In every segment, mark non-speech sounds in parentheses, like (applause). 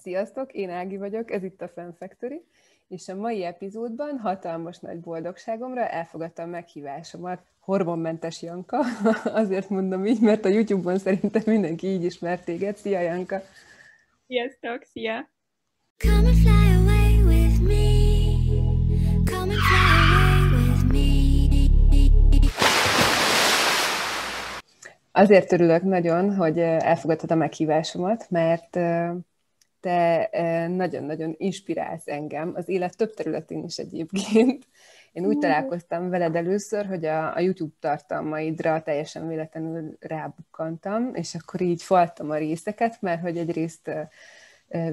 Sziasztok, én Ági vagyok, ez itt a Fan Factory, és a mai epizódban hatalmas nagy boldogságomra elfogadtam meghívásomat hormonmentes Janka, (laughs) azért mondom így, mert a YouTube-on szerintem mindenki így ismert téged. Szia Janka! Sziasztok, szia! Come and fly away with me. Come and fly. Azért örülök nagyon, hogy elfogadtad a meghívásomat, mert te nagyon-nagyon inspirálsz engem, az élet több területén is egyébként. Én úgy találkoztam veled először, hogy a, a YouTube tartalmaidra teljesen véletlenül rábukkantam, és akkor így faltam a részeket, mert hogy egyrészt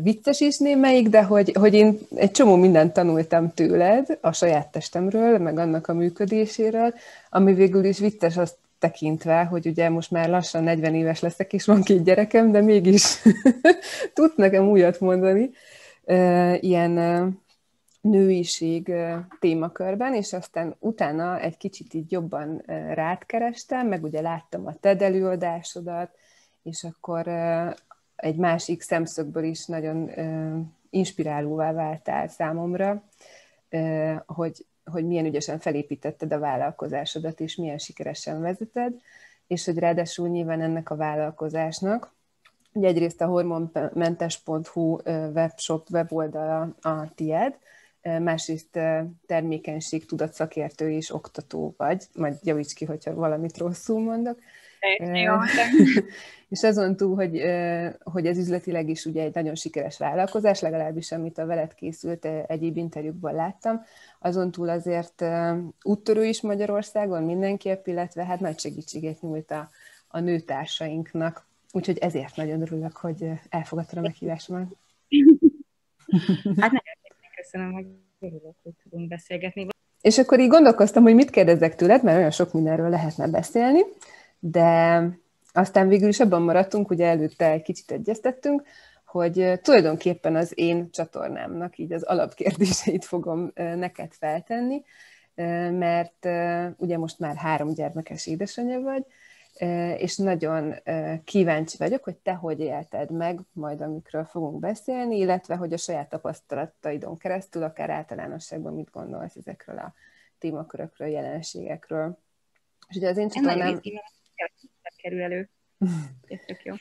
vicces is némelyik, de hogy, hogy én egy csomó mindent tanultam tőled, a saját testemről, meg annak a működéséről, ami végül is vicces azt tekintve, hogy ugye most már lassan 40 éves leszek, és van két gyerekem, de mégis (laughs) tud nekem újat mondani ilyen nőiség témakörben, és aztán utána egy kicsit így jobban rád kerestem, meg ugye láttam a TED előadásodat, és akkor egy másik szemszögből is nagyon inspirálóvá váltál számomra, hogy hogy milyen ügyesen felépítetted a vállalkozásodat, és milyen sikeresen vezeted, és hogy ráadásul nyilván ennek a vállalkozásnak, ugye egyrészt a hormonmentes.hu webshop weboldala a tied, másrészt termékenység tudatszakértő és oktató vagy, majd javíts ki, hogyha valamit rosszul mondok, (laughs) és azon túl, hogy, hogy ez üzletileg is ugye egy nagyon sikeres vállalkozás, legalábbis amit a veled készült egyéb interjúkban láttam, azon túl azért úttörő is Magyarországon mindenképp, illetve hát nagy segítséget nyújt a, a nőtársainknak. Úgyhogy ezért nagyon örülök, hogy elfogadtad a meghívásomat. Hát nagyon köszönöm, hogy örülök, hogy tudunk beszélgetni. És akkor így gondolkoztam, hogy mit kérdezzek tőled, mert olyan sok mindenről lehetne beszélni de aztán végül is abban maradtunk, ugye előtte egy kicsit egyeztettünk, hogy tulajdonképpen az én csatornámnak így az alapkérdéseit fogom neked feltenni, mert ugye most már három gyermekes édesanyja vagy, és nagyon kíváncsi vagyok, hogy te hogy élted meg, majd amikről fogunk beszélni, illetve hogy a saját tapasztalataidon keresztül, akár általánosságban mit gondolsz ezekről a témakörökről, jelenségekről. És ugye az én csatornám kerül elő. Ez tök jó.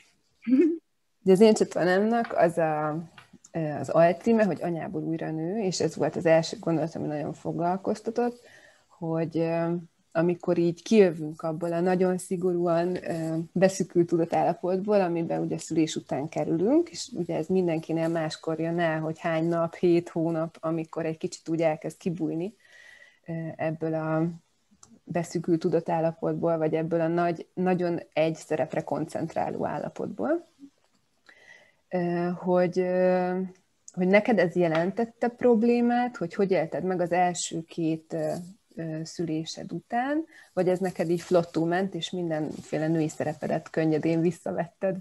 De az én csatornámnak az a, az alcíme, hogy anyából újra nő, és ez volt az első gondolat, ami nagyon foglalkoztatott, hogy amikor így kijövünk abból a nagyon szigorúan beszükült tudatállapotból, amiben ugye szülés után kerülünk, és ugye ez mindenkinél máskor jön el, hogy hány nap, hét hónap, amikor egy kicsit úgy elkezd kibújni ebből a beszűkült tudatállapotból, vagy ebből a nagy, nagyon egy szerepre koncentráló állapotból, hogy, hogy neked ez jelentette problémát, hogy hogy élted meg az első két szülésed után, vagy ez neked így flottú ment, és mindenféle női szerepedet könnyedén visszavetted?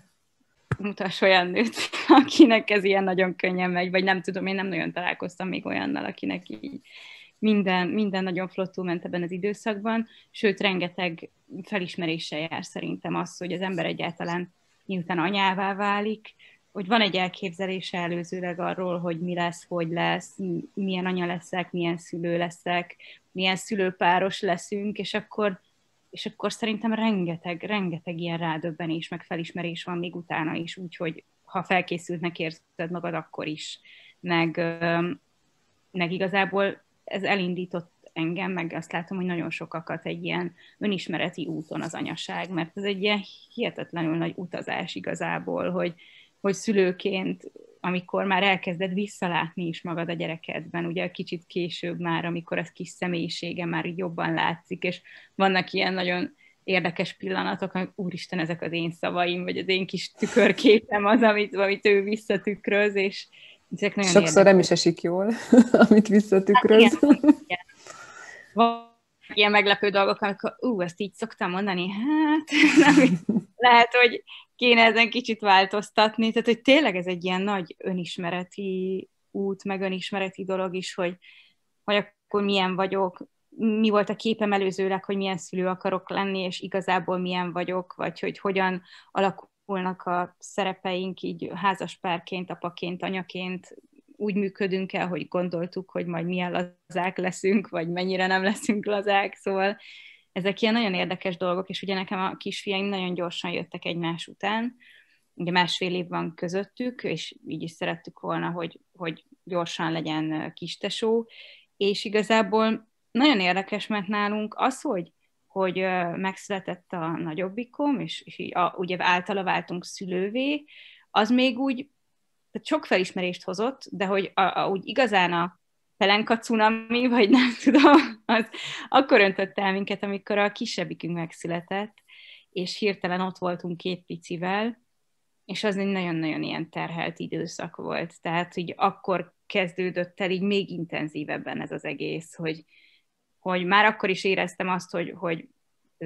Mutass olyan nőt, (laughs) akinek ez ilyen nagyon könnyen megy, vagy nem tudom, én nem nagyon találkoztam még olyannal, akinek így minden, minden nagyon flottul ment ebben az időszakban, sőt, rengeteg felismeréssel jár szerintem az, hogy az ember egyáltalán miután anyává válik, hogy van egy elképzelése előzőleg arról, hogy mi lesz, hogy lesz, milyen anya leszek, milyen szülő leszek, milyen szülőpáros leszünk, és akkor, és akkor szerintem rengeteg, rengeteg ilyen rádöbbenés, meg felismerés van még utána is, úgyhogy ha felkészültnek érzed magad, akkor is. Meg, meg igazából ez elindított engem, meg azt látom, hogy nagyon sokakat egy ilyen önismereti úton az anyaság, mert ez egy ilyen hihetetlenül nagy utazás igazából, hogy, hogy szülőként, amikor már elkezded visszalátni is magad a gyerekedben, ugye kicsit később már, amikor az kis személyisége már jobban látszik, és vannak ilyen nagyon érdekes pillanatok, hogy úristen, ezek az én szavaim, vagy az én kis tükörképem az, amit, amit ő visszatükröz, és, ezek nagyon Sokszor érdekes. nem is esik jól, (laughs) amit visszatükröz. Hát. (laughs) Van ilyen meglepő dolgok, amikor ú, ezt így szoktam mondani, hát (laughs) nem, lehet, hogy kéne ezen kicsit változtatni, tehát hogy tényleg ez egy ilyen nagy önismereti út, meg önismereti dolog is, hogy, hogy akkor milyen vagyok, mi volt a képem előzőleg, hogy milyen szülő akarok lenni, és igazából milyen vagyok, vagy hogy hogyan alakul alakulnak a szerepeink így házaspárként, apaként, anyaként, úgy működünk el, hogy gondoltuk, hogy majd milyen lazák leszünk, vagy mennyire nem leszünk lazák, szóval ezek ilyen nagyon érdekes dolgok, és ugye nekem a kisfiaim nagyon gyorsan jöttek egymás után, ugye másfél év van közöttük, és így is szerettük volna, hogy, hogy gyorsan legyen kistesó, és igazából nagyon érdekes, mert nálunk az, hogy, hogy megszületett a nagyobbikom, és, és így a, ugye általa váltunk szülővé, az még úgy tehát sok felismerést hozott, de hogy a, a, úgy igazán a pelenka cunami, vagy nem (laughs) tudom, az akkor öntött el minket, amikor a kisebbikünk megszületett, és hirtelen ott voltunk két picivel, és az egy nagyon-nagyon ilyen terhelt időszak volt. Tehát, hogy akkor kezdődött el így még intenzívebben ez az egész, hogy, hogy már akkor is éreztem azt, hogy, hogy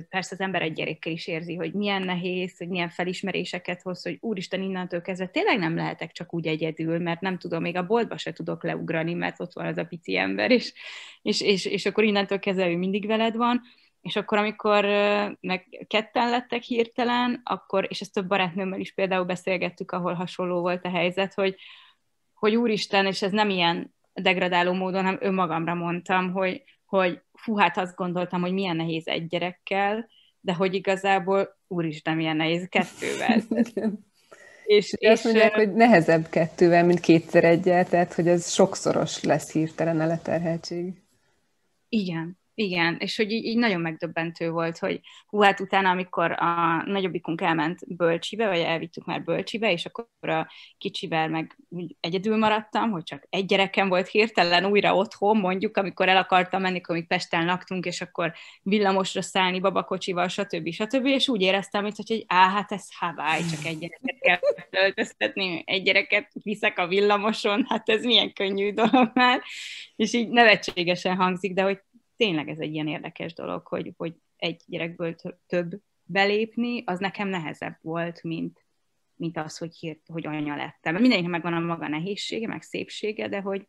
persze az ember egy gyerekkel is érzi, hogy milyen nehéz, hogy milyen felismeréseket hoz, hogy úristen, innentől kezdve tényleg nem lehetek csak úgy egyedül, mert nem tudom, még a boltba se tudok leugrani, mert ott van az a pici ember, és, és, és, és akkor innentől kezdve ő mindig veled van, és akkor, amikor meg ketten lettek hirtelen, akkor, és ezt több barátnőmmel is például beszélgettük, ahol hasonló volt a helyzet, hogy, hogy úristen, és ez nem ilyen degradáló módon, hanem önmagamra mondtam, hogy, hogy fú, hát azt gondoltam, hogy milyen nehéz egy gyerekkel, de hogy igazából úristen, milyen nehéz kettővel. (laughs) és, és azt mondják, hogy nehezebb kettővel, mint kétszer egyel, tehát hogy ez sokszoros lesz hirtelen a leterheltség. Igen, igen, és hogy így, így nagyon megdöbbentő volt, hogy hú, hát utána, amikor a nagyobbikunk elment bölcsibe, vagy elvittük már bölcsibe, és akkor a kicsivel meg egyedül maradtam, hogy csak egy gyerekem volt hirtelen újra otthon, mondjuk, amikor el akartam menni, amikor Pesten laktunk, és akkor villamosra szállni babakocsival, stb. stb. És úgy éreztem, hogy, hogy á, hát ez Hawaii, csak egy gyereket kell öltöztetni, egy gyereket viszek a villamoson, hát ez milyen könnyű dolog már. És így nevetségesen hangzik, de hogy tényleg ez egy ilyen érdekes dolog, hogy, hogy egy gyerekből több belépni, az nekem nehezebb volt, mint, mint az, hogy, hírt, hogy anya lettem. Mindenkinek megvan a maga nehézsége, meg szépsége, de hogy,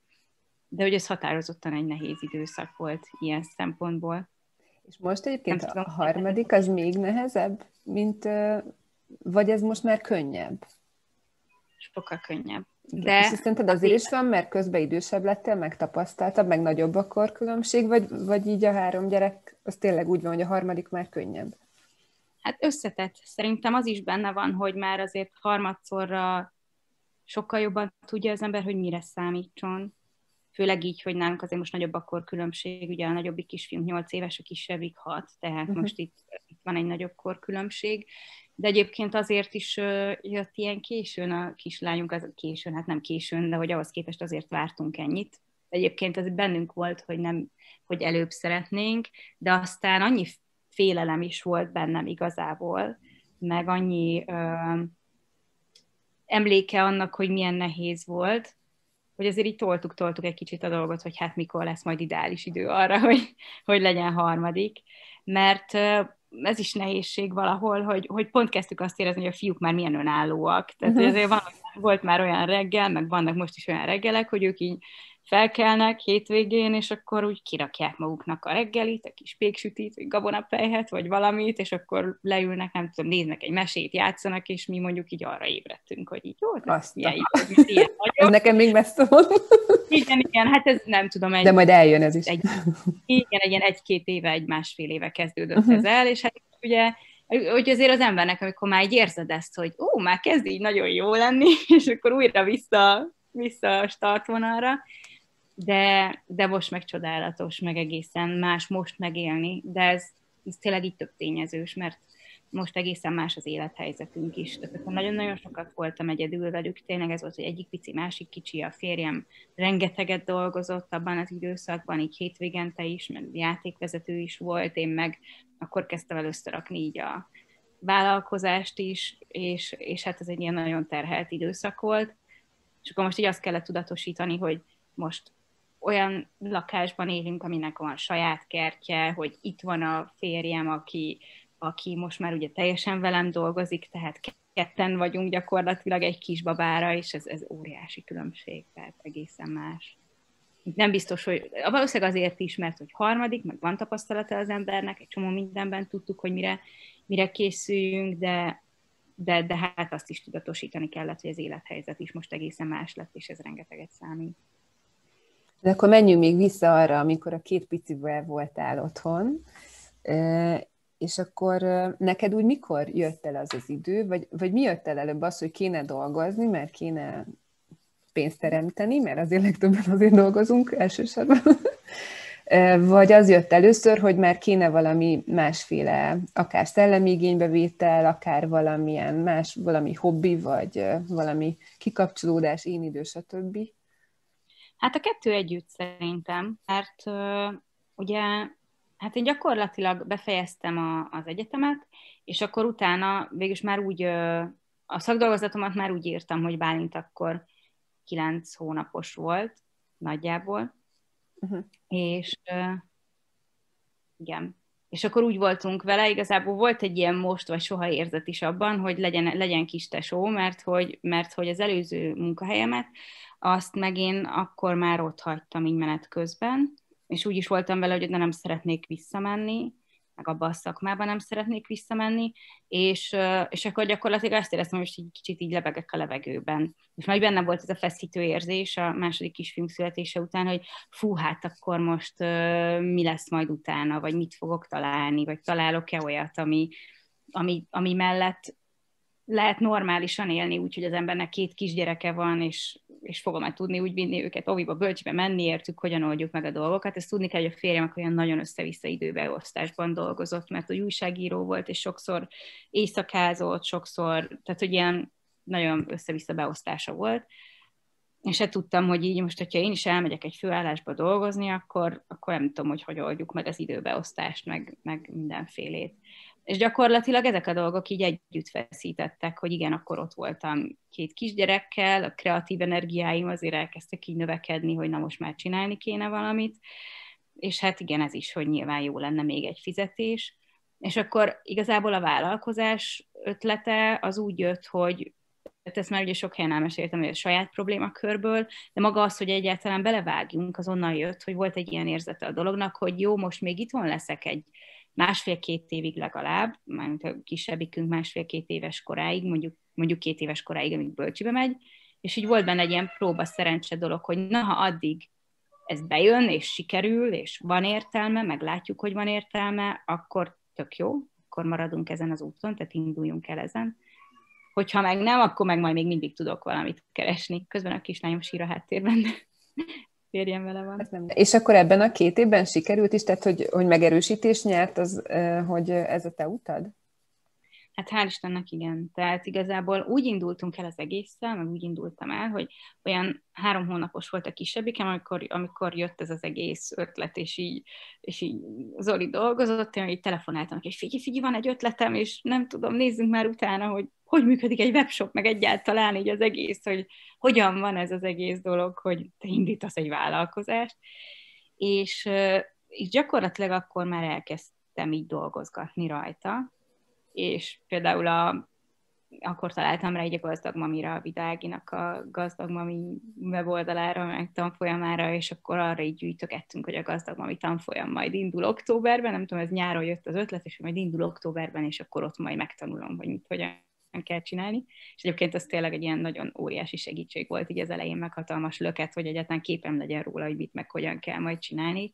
de hogy ez határozottan egy nehéz időszak volt ilyen szempontból. És most egyébként a harmadik az még nehezebb, mint, vagy ez most már könnyebb? Sokkal könnyebb. De... És szerinted azért is van, mert közben idősebb lettél, meg tapasztaltabb, meg nagyobb a korkülönbség, vagy, vagy így a három gyerek, az tényleg úgy van, hogy a harmadik már könnyebb? Hát összetett. Szerintem az is benne van, hogy már azért harmadszorra sokkal jobban tudja az ember, hogy mire számítson. Főleg így, hogy nálunk azért most nagyobb a különbség, ugye a nagyobbik kisfiunk 8 éves, a kisebbik 6, tehát uh-huh. most itt, itt van egy nagyobb korkülönbség, de egyébként azért is jött ilyen későn a kislányunk, az későn, hát nem későn, de hogy ahhoz képest azért vártunk ennyit. Egyébként ez bennünk volt, hogy nem, hogy előbb szeretnénk, de aztán annyi félelem is volt bennem igazából, meg annyi ö, emléke annak, hogy milyen nehéz volt, hogy azért így toltuk, toltuk egy kicsit a dolgot, hogy hát mikor lesz majd ideális idő arra, (laughs) hogy, hogy legyen harmadik. Mert ez is nehézség valahol, hogy, hogy pont kezdtük azt érezni, hogy a fiúk már milyen önállóak. Tehát uh-huh. azért van, volt már olyan reggel, meg vannak most is olyan reggelek, hogy ők így felkelnek hétvégén, és akkor úgy kirakják maguknak a reggelit, a kis péksütit, vagy gabonapejhet, vagy valamit, és akkor leülnek, nem tudom, néznek egy mesét, játszanak, és mi mondjuk így arra ébredtünk, hogy így jó, Azt ilyen, (laughs) jó, ilyen Ez nekem még messze van. (laughs) Igen, igen, hát ez nem tudom. Egy, De majd eljön ez is. Egy, igen, egy ilyen egy-két éve, egy másfél éve kezdődött uh-huh. ez el, és hát ugye hogy azért az embernek, amikor már így érzed ezt, hogy ó, már kezd így nagyon jó lenni, (laughs) és akkor újra vissza, vissza a startvonalra, de, de most meg csodálatos, meg egészen más most megélni, de ez, ez tényleg így több tényezős, mert most egészen más az élethelyzetünk is. Tehát nagyon-nagyon sokat voltam egyedül velük, tényleg ez volt, hogy egyik pici, másik kicsi, a férjem rengeteget dolgozott abban az időszakban, így hétvégente is, mert játékvezető is volt, én meg akkor kezdtem el összerakni így a vállalkozást is, és, és hát ez egy ilyen nagyon terhelt időszak volt. És akkor most így azt kellett tudatosítani, hogy most olyan lakásban élünk, aminek van saját kertje, hogy itt van a férjem, aki, aki most már ugye teljesen velem dolgozik, tehát ketten vagyunk gyakorlatilag egy kisbabára, és ez, ez óriási különbség, tehát egészen más. Nem biztos, hogy valószínűleg azért is, mert hogy harmadik, meg van tapasztalata az embernek, egy csomó mindenben tudtuk, hogy mire, mire készüljünk, de, de, de hát azt is tudatosítani kellett, hogy az élethelyzet is most egészen más lett, és ez rengeteget számít. De akkor menjünk még vissza arra, amikor a két picivel voltál otthon, és akkor neked úgy mikor jött el az az idő, vagy, vagy mi jött el előbb az, hogy kéne dolgozni, mert kéne pénzt teremteni, mert azért legtöbben azért dolgozunk elsősorban, vagy az jött először, hogy már kéne valami másféle, akár szellemi igénybevétel, akár valamilyen más, valami hobbi, vagy valami kikapcsolódás, én idő, stb. Hát a kettő együtt szerintem, mert ugye, hát én gyakorlatilag befejeztem a, az egyetemet, és akkor utána végülis már úgy, a szakdolgozatomat már úgy írtam, hogy Bálint akkor kilenc hónapos volt nagyjából, uh-huh. és igen, és akkor úgy voltunk vele, igazából volt egy ilyen most vagy soha érzet is abban, hogy legyen, legyen kis tesó, mert hogy, mert hogy az előző munkahelyemet, azt meg én akkor már ott hagytam így menet közben, és úgy is voltam vele, hogy nem szeretnék visszamenni, meg abba a szakmában nem szeretnék visszamenni, és, és akkor gyakorlatilag azt éreztem, hogy egy kicsit így lebegek a levegőben. És majd benne volt ez a feszítő érzés a második kisfilm születése után, hogy fú, hát akkor most mi lesz majd utána, vagy mit fogok találni, vagy találok-e olyat, ami, ami, ami mellett lehet normálisan élni, úgyhogy az embernek két kisgyereke van, és, és fogom már tudni úgy vinni őket oviba, bölcsibe menni, értük, hogyan oldjuk meg a dolgokat. Ezt tudni kell, hogy a férjem olyan nagyon össze-vissza időbeosztásban dolgozott, mert hogy újságíró volt, és sokszor éjszakázott, sokszor, tehát hogy ilyen nagyon össze-vissza beosztása volt. És se tudtam, hogy így most, hogyha én is elmegyek egy főállásba dolgozni, akkor, akkor nem tudom, hogy hogy oldjuk meg az időbeosztást, meg, meg mindenfélét. És gyakorlatilag ezek a dolgok így együtt feszítettek, hogy igen, akkor ott voltam két kisgyerekkel, a kreatív energiáim azért elkezdtek így növekedni, hogy na most már csinálni kéne valamit, és hát igen, ez is, hogy nyilván jó lenne még egy fizetés. És akkor igazából a vállalkozás ötlete az úgy jött, hogy hát ezt már ugye sok helyen elmeséltem, hogy a saját problémakörből, de maga az, hogy egyáltalán belevágjunk, azonnal jött, hogy volt egy ilyen érzete a dolognak, hogy jó, most még itt van leszek egy másfél-két évig legalább, mármint a kisebbikünk másfél-két éves koráig, mondjuk, mondjuk két éves koráig, amíg bölcsibe megy, és így volt benne egy ilyen próba szerencse dolog, hogy na, ha addig ez bejön, és sikerül, és van értelme, meg látjuk, hogy van értelme, akkor tök jó, akkor maradunk ezen az úton, tehát induljunk el ezen. Hogyha meg nem, akkor meg majd még mindig tudok valamit keresni. Közben a kislányom sír a háttérben férjem vele van. Nem. És akkor ebben a két évben sikerült is, tehát hogy, hogy megerősítés nyert, az, hogy ez a te utad? Hát hál' Istennek igen. Tehát igazából úgy indultunk el az egésszel, meg úgy indultam el, hogy olyan három hónapos volt a kisebbikem, amikor, amikor jött ez az egész ötlet, és így, és így Zoli dolgozott, én így telefonáltam, hogy figyelj, figyelj, van egy ötletem, és nem tudom, nézzünk már utána, hogy hogy működik egy webshop, meg egyáltalán így az egész, hogy hogyan van ez az egész dolog, hogy te indítasz egy vállalkozást. És, és gyakorlatilag akkor már elkezdtem így dolgozgatni rajta, és például a, akkor találtam rá egy a Gazdag Mamira, a Vidáginak a Gazdag Mami weboldalára, meg tanfolyamára, és akkor arra így gyűjtögettünk, hogy a Gazdag Mami tanfolyam majd indul októberben, nem tudom, ez nyáron jött az ötlet, és majd indul októberben, és akkor ott majd megtanulom, hogy mit, hogyan kell csinálni. És egyébként ez tényleg egy ilyen nagyon óriási segítség volt így az elején, meg hatalmas löket, hogy egyáltalán képem legyen róla, hogy mit meg hogyan kell majd csinálni.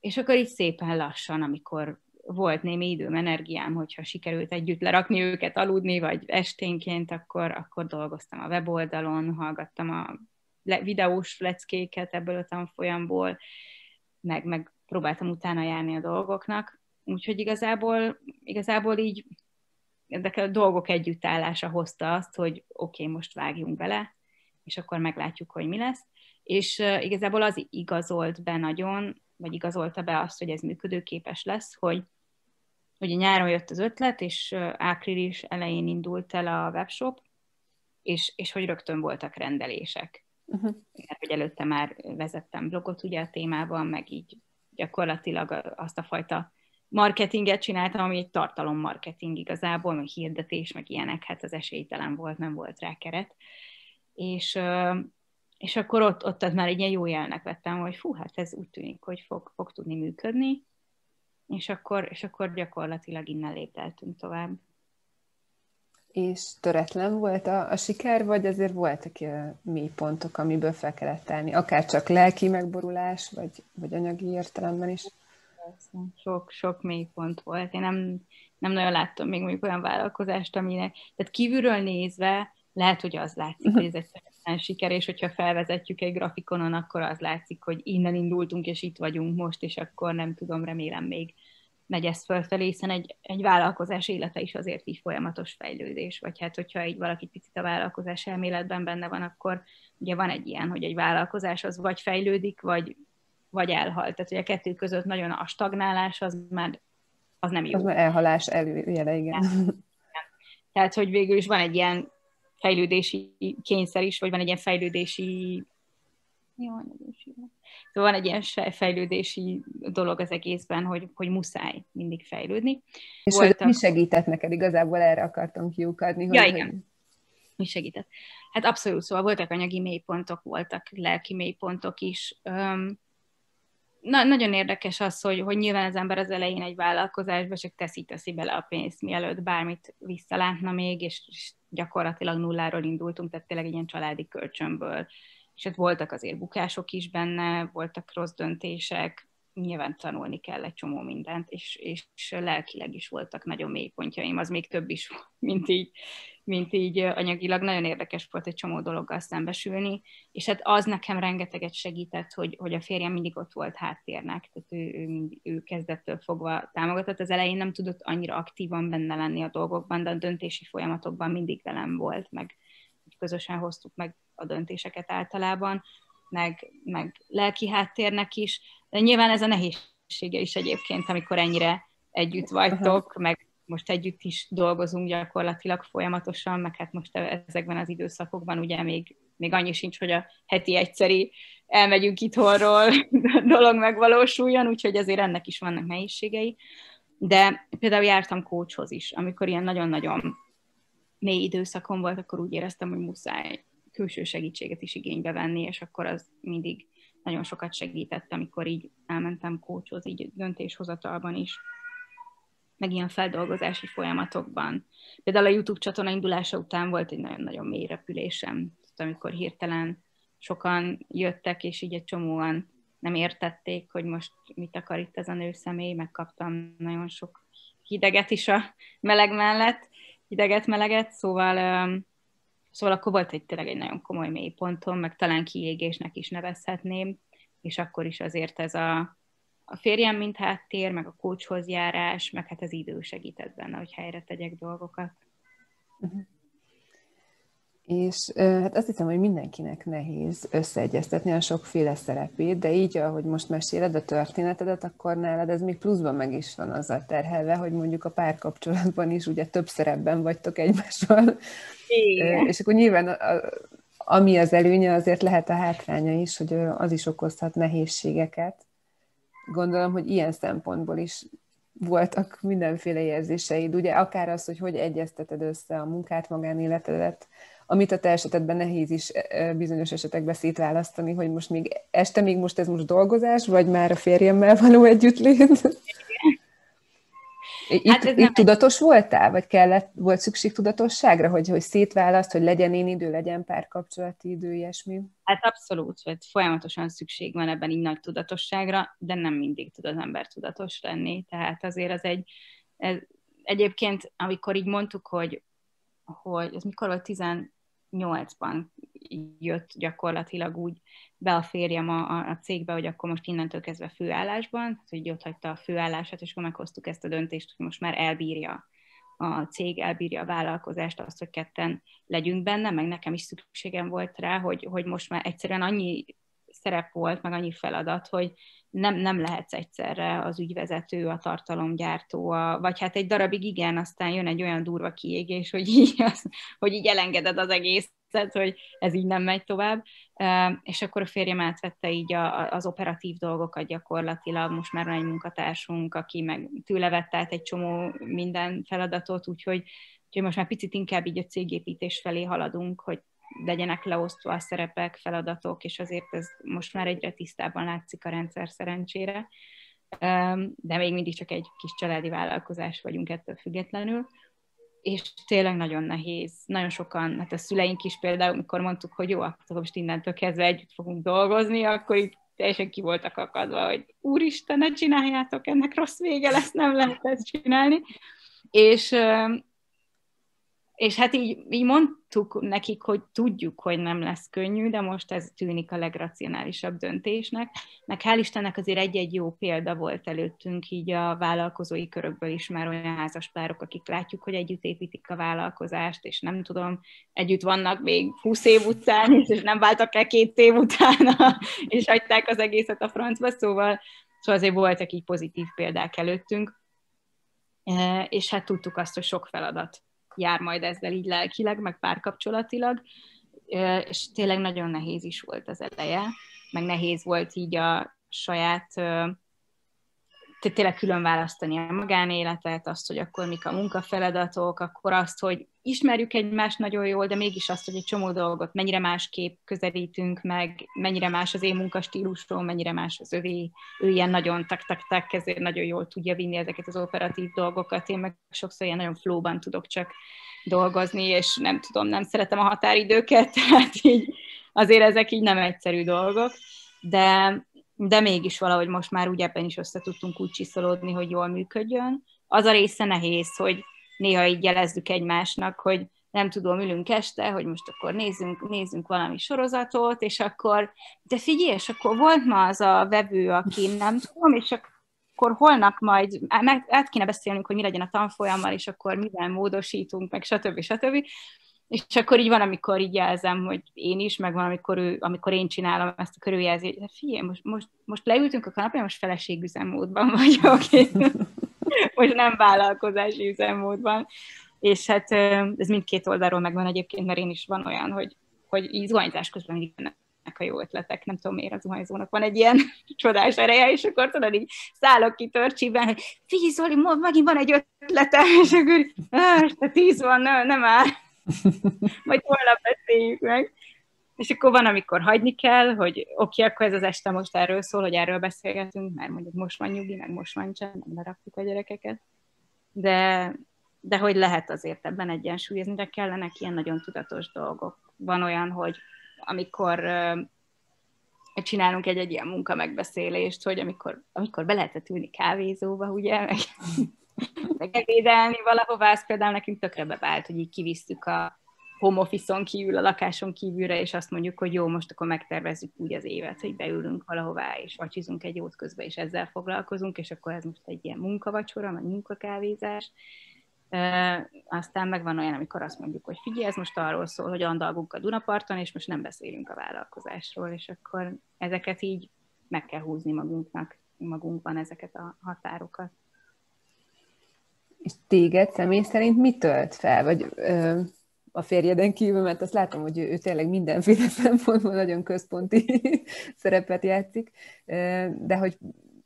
És akkor így szépen lassan, amikor volt némi időm, energiám, hogyha sikerült együtt lerakni őket aludni, vagy esténként, akkor, akkor dolgoztam a weboldalon, hallgattam a le- videós leckéket ebből a tanfolyamból, meg, meg próbáltam utána járni a dolgoknak. Úgyhogy igazából, igazából így ezek a dolgok együttállása hozta azt, hogy oké, okay, most vágjunk bele, és akkor meglátjuk, hogy mi lesz. És uh, igazából az igazolt be nagyon, vagy igazolta be azt, hogy ez működőképes lesz, hogy ugye nyáron jött az ötlet, és április elején indult el a webshop, és, és hogy rögtön voltak rendelések. Uh-huh. Mert hogy előtte már vezettem blogot ugye a témában, meg így gyakorlatilag azt a fajta marketinget csináltam, ami egy tartalommarketing igazából, meg hirdetés, meg ilyenek, hát az esélytelen volt, nem volt rá keret. És, és akkor ott, ott már egy ilyen jó jelnek vettem, hogy fú, hát ez úgy tűnik, hogy fog, fog tudni működni, és akkor, és akkor gyakorlatilag innen lépteltünk tovább. És töretlen volt a, a siker, vagy azért voltak mély pontok, amiből fel kellett állni? Akár csak lelki megborulás, vagy, vagy anyagi értelemben is? Sok, sok mély pont volt. Én nem, nem nagyon láttam még mondjuk olyan vállalkozást, aminek, tehát kívülről nézve lehet, hogy az látszik, hogy ez egy siker, és hogyha felvezetjük egy grafikonon, akkor az látszik, hogy innen indultunk, és itt vagyunk most, és akkor nem tudom, remélem még megy ez fölfelé, hiszen egy, egy vállalkozás élete is azért így folyamatos fejlődés, vagy hát hogyha így valaki picit a vállalkozás elméletben benne van, akkor ugye van egy ilyen, hogy egy vállalkozás az vagy fejlődik, vagy, vagy elhal. Tehát, hogy a kettő között nagyon a stagnálás az már az nem jó. Az már elhalás előjele, igen. igen. Tehát, hogy végül is van egy ilyen fejlődési kényszer is, vagy van egy ilyen fejlődési jó, Szóval van egy ilyen fejlődési dolog az egészben, hogy, hogy muszáj mindig fejlődni. És Voltak... hogy mi segített neked? Igazából erre akartam kiukadni. Hogy, ja, igen. Hogy... Mi segített? Hát abszolút, szóval voltak anyagi mélypontok, voltak lelki mélypontok is. Um, na, nagyon érdekes az, hogy, hogy nyilván az ember az elején egy vállalkozásba csak teszi-teszi bele a pénzt, mielőtt bármit visszalátna még, és, és gyakorlatilag nulláról indultunk, tehát tényleg egy ilyen családi kölcsönből. És hát voltak azért bukások is benne, voltak rossz döntések, nyilván tanulni kell egy csomó mindent, és, és lelkileg is voltak nagyon mély pontjaim, az még több is, (laughs) mint így, mint így anyagilag. Nagyon érdekes volt egy csomó dologgal szembesülni, és hát az nekem rengeteget segített, hogy, hogy a férjem mindig ott volt háttérnek, tehát ő, ő, ő kezdettől fogva támogatott. Az elején nem tudott annyira aktívan benne lenni a dolgokban, de a döntési folyamatokban mindig velem volt, meg közösen hoztuk meg a döntéseket általában, meg, meg lelki háttérnek is, nyilván ez a nehézsége is egyébként, amikor ennyire együtt vagytok, meg most együtt is dolgozunk gyakorlatilag folyamatosan, meg hát most ezekben az időszakokban ugye még, még annyi sincs, hogy a heti egyszeri elmegyünk itthonról (laughs) dolog megvalósuljon, úgyhogy azért ennek is vannak nehézségei. De például jártam kócshoz is, amikor ilyen nagyon-nagyon mély időszakon volt, akkor úgy éreztem, hogy muszáj külső segítséget is igénybe venni, és akkor az mindig nagyon sokat segített, amikor így elmentem kócshoz, így döntéshozatalban is, meg ilyen feldolgozási folyamatokban. Például a YouTube csatorna indulása után volt egy nagyon-nagyon mély repülésem, amikor hirtelen sokan jöttek, és így egy csomóan nem értették, hogy most mit akar itt ez a nő személy, megkaptam nagyon sok hideget is a meleg mellett, hideget-meleget, szóval Szóval akkor volt egy tényleg egy nagyon komoly mélypontom, meg talán kiégésnek is nevezhetném, és akkor is azért ez a, a férjem mint háttér, meg a kócshoz járás, meg hát az idő segített benne, hogy helyre tegyek dolgokat. Uh-huh. És hát azt hiszem, hogy mindenkinek nehéz összeegyeztetni a sokféle szerepét, de így, ahogy most meséled a történetedet, akkor nálad ez még pluszban meg is van azzal terhelve, hogy mondjuk a párkapcsolatban is ugye több szerepben vagytok egymással. Igen. És akkor nyilván ami az előnye, azért lehet a hátránya is, hogy az is okozhat nehézségeket. Gondolom, hogy ilyen szempontból is voltak mindenféle érzéseid, ugye akár az, hogy hogy egyezteted össze a munkát, magánéletedet, amit a te esetedben nehéz is e, e, bizonyos esetekben szétválasztani, hogy most még este még most ez most dolgozás, vagy már a férjemmel való együttlét? (laughs) Itt, hát itt tudatos egy... voltál, vagy kellett, volt szükség tudatosságra, hogy, hogy szétválaszt, hogy legyen én idő, legyen párkapcsolati idő, ilyesmi? Hát abszolút, hogy folyamatosan szükség van ebben így nagy tudatosságra, de nem mindig tud az ember tudatos lenni, tehát azért az egy, ez, egyébként, amikor így mondtuk, hogy, hogy ez mikor volt, 2008-ban jött gyakorlatilag úgy be a férjem a, a cégbe, hogy akkor most innentől kezdve főállásban, hogy ott hagyta a főállását, és akkor meghoztuk ezt a döntést, hogy most már elbírja a cég, elbírja a vállalkozást, azt, hogy ketten legyünk benne, meg nekem is szükségem volt rá, hogy, hogy most már egyszerűen annyi szerep volt, meg annyi feladat, hogy nem, nem lehetsz egyszerre az ügyvezető, a tartalomgyártó, a, vagy hát egy darabig igen, aztán jön egy olyan durva kiégés, hogy így, (laughs) az, hogy így elengeded az egészet, hogy ez így nem megy tovább. És akkor a férjem átvette így a, az operatív dolgokat gyakorlatilag, most már van egy munkatársunk, aki meg tőle vett át egy csomó minden feladatot, úgyhogy, úgyhogy most már picit inkább így a cégépítés felé haladunk, hogy legyenek leosztva a szerepek, feladatok, és azért ez most már egyre tisztában látszik a rendszer szerencsére. De még mindig csak egy kis családi vállalkozás vagyunk ettől függetlenül. és tényleg nagyon nehéz. Nagyon sokan, hát a szüleink is például, amikor mondtuk, hogy jó, akkor most innentől kezdve együtt fogunk dolgozni, akkor itt teljesen ki voltak akadva, hogy úristen, ne csináljátok, ennek rossz vége lesz, nem lehet ezt csinálni. És és hát így, így mondtuk nekik, hogy tudjuk, hogy nem lesz könnyű, de most ez tűnik a legracionálisabb döntésnek. Meg hál' Istennek azért egy-egy jó példa volt előttünk így a vállalkozói körökből is már olyan házaspárok, akik látjuk, hogy együtt építik a vállalkozást, és nem tudom, együtt vannak még 20 év után, és nem váltak el két év utána, (laughs) és hagyták az egészet a francba, szóval, szóval azért voltak így pozitív példák előttünk, e, és hát tudtuk azt, hogy sok feladat jár majd ezzel így lelkileg, meg párkapcsolatilag, és tényleg nagyon nehéz is volt az eleje, meg nehéz volt így a saját, tényleg külön választani a magánéletet, azt, hogy akkor mik a munkafeladatok, akkor azt, hogy ismerjük egymást nagyon jól, de mégis azt, hogy egy csomó dolgot mennyire másképp közelítünk meg, mennyire más az én munkastílusról, mennyire más az övé. Ő ilyen nagyon tak-tak-tak, ezért nagyon jól tudja vinni ezeket az operatív dolgokat. Én meg sokszor ilyen nagyon flóban tudok csak dolgozni, és nem tudom, nem szeretem a határidőket, (laughs) tehát így azért ezek így nem egyszerű dolgok, de, de mégis valahogy most már úgy ebben is össze tudtunk úgy csiszolódni, hogy jól működjön. Az a része nehéz, hogy néha így jelezzük egymásnak, hogy nem tudom, ülünk este, hogy most akkor nézzünk, nézzünk valami sorozatot, és akkor, de figyelj, és akkor volt ma az a vevő, aki (laughs) nem tudom, és akkor holnap majd meg, át kéne beszélnünk, hogy mi legyen a tanfolyammal, és akkor mivel módosítunk, meg stb. stb. És akkor így van, amikor így jelzem, hogy én is, meg van, amikor, ő, amikor én csinálom ezt a körüljelzést, hogy figyelj, most, most, most leültünk a kanapén, most feleségüzemmódban (laughs) vagyok, most nem vállalkozási üzemmódban. És hát ez mindkét oldalról megvan egyébként, mert én is van olyan, hogy, hogy így zuhanyzás közben mindig jönnek a jó ötletek, nem tudom miért a zuhanyzónak van egy ilyen (laughs) csodás ereje, és akkor tudod, így szállok ki törcsiben, hogy figyelj Zoli, megint van egy ötlete, és akkor este tíz van, nem, nem áll. (laughs) Majd holnap beszéljük meg. És akkor van, amikor hagyni kell, hogy oké, okay, akkor ez az este most erről szól, hogy erről beszélgetünk, mert mondjuk most van nyugi, meg most van csend, nem leraktuk a gyerekeket. De, de hogy lehet azért ebben egyensúlyozni, de kellenek ilyen nagyon tudatos dolgok. Van olyan, hogy amikor csinálunk egy-egy ilyen munka megbeszélést, hogy amikor, amikor be lehetett ülni kávézóba, ugye, meg, (laughs) meg ebédelni valahová, az például nekünk tökre bevált, hogy így kivisztük a, home office-on kívül, a lakáson kívülre, és azt mondjuk, hogy jó, most akkor megtervezzük úgy az évet, hogy beülünk valahová, és vacsizunk egy jót közben, és ezzel foglalkozunk, és akkor ez most egy ilyen munkavacsora, vagy munkakávézás. E, aztán megvan olyan, amikor azt mondjuk, hogy figyelj, ez most arról szól, hogy andalgunk a Dunaparton, és most nem beszélünk a vállalkozásról, és akkor ezeket így meg kell húzni magunknak, magunkban ezeket a határokat. És téged személy szerint mi tölt fel? Vagy ö, a férjeden kívül, mert azt látom, hogy ő, ő tényleg mindenféle (laughs) szempontból nagyon központi (laughs) szerepet játszik, de hogy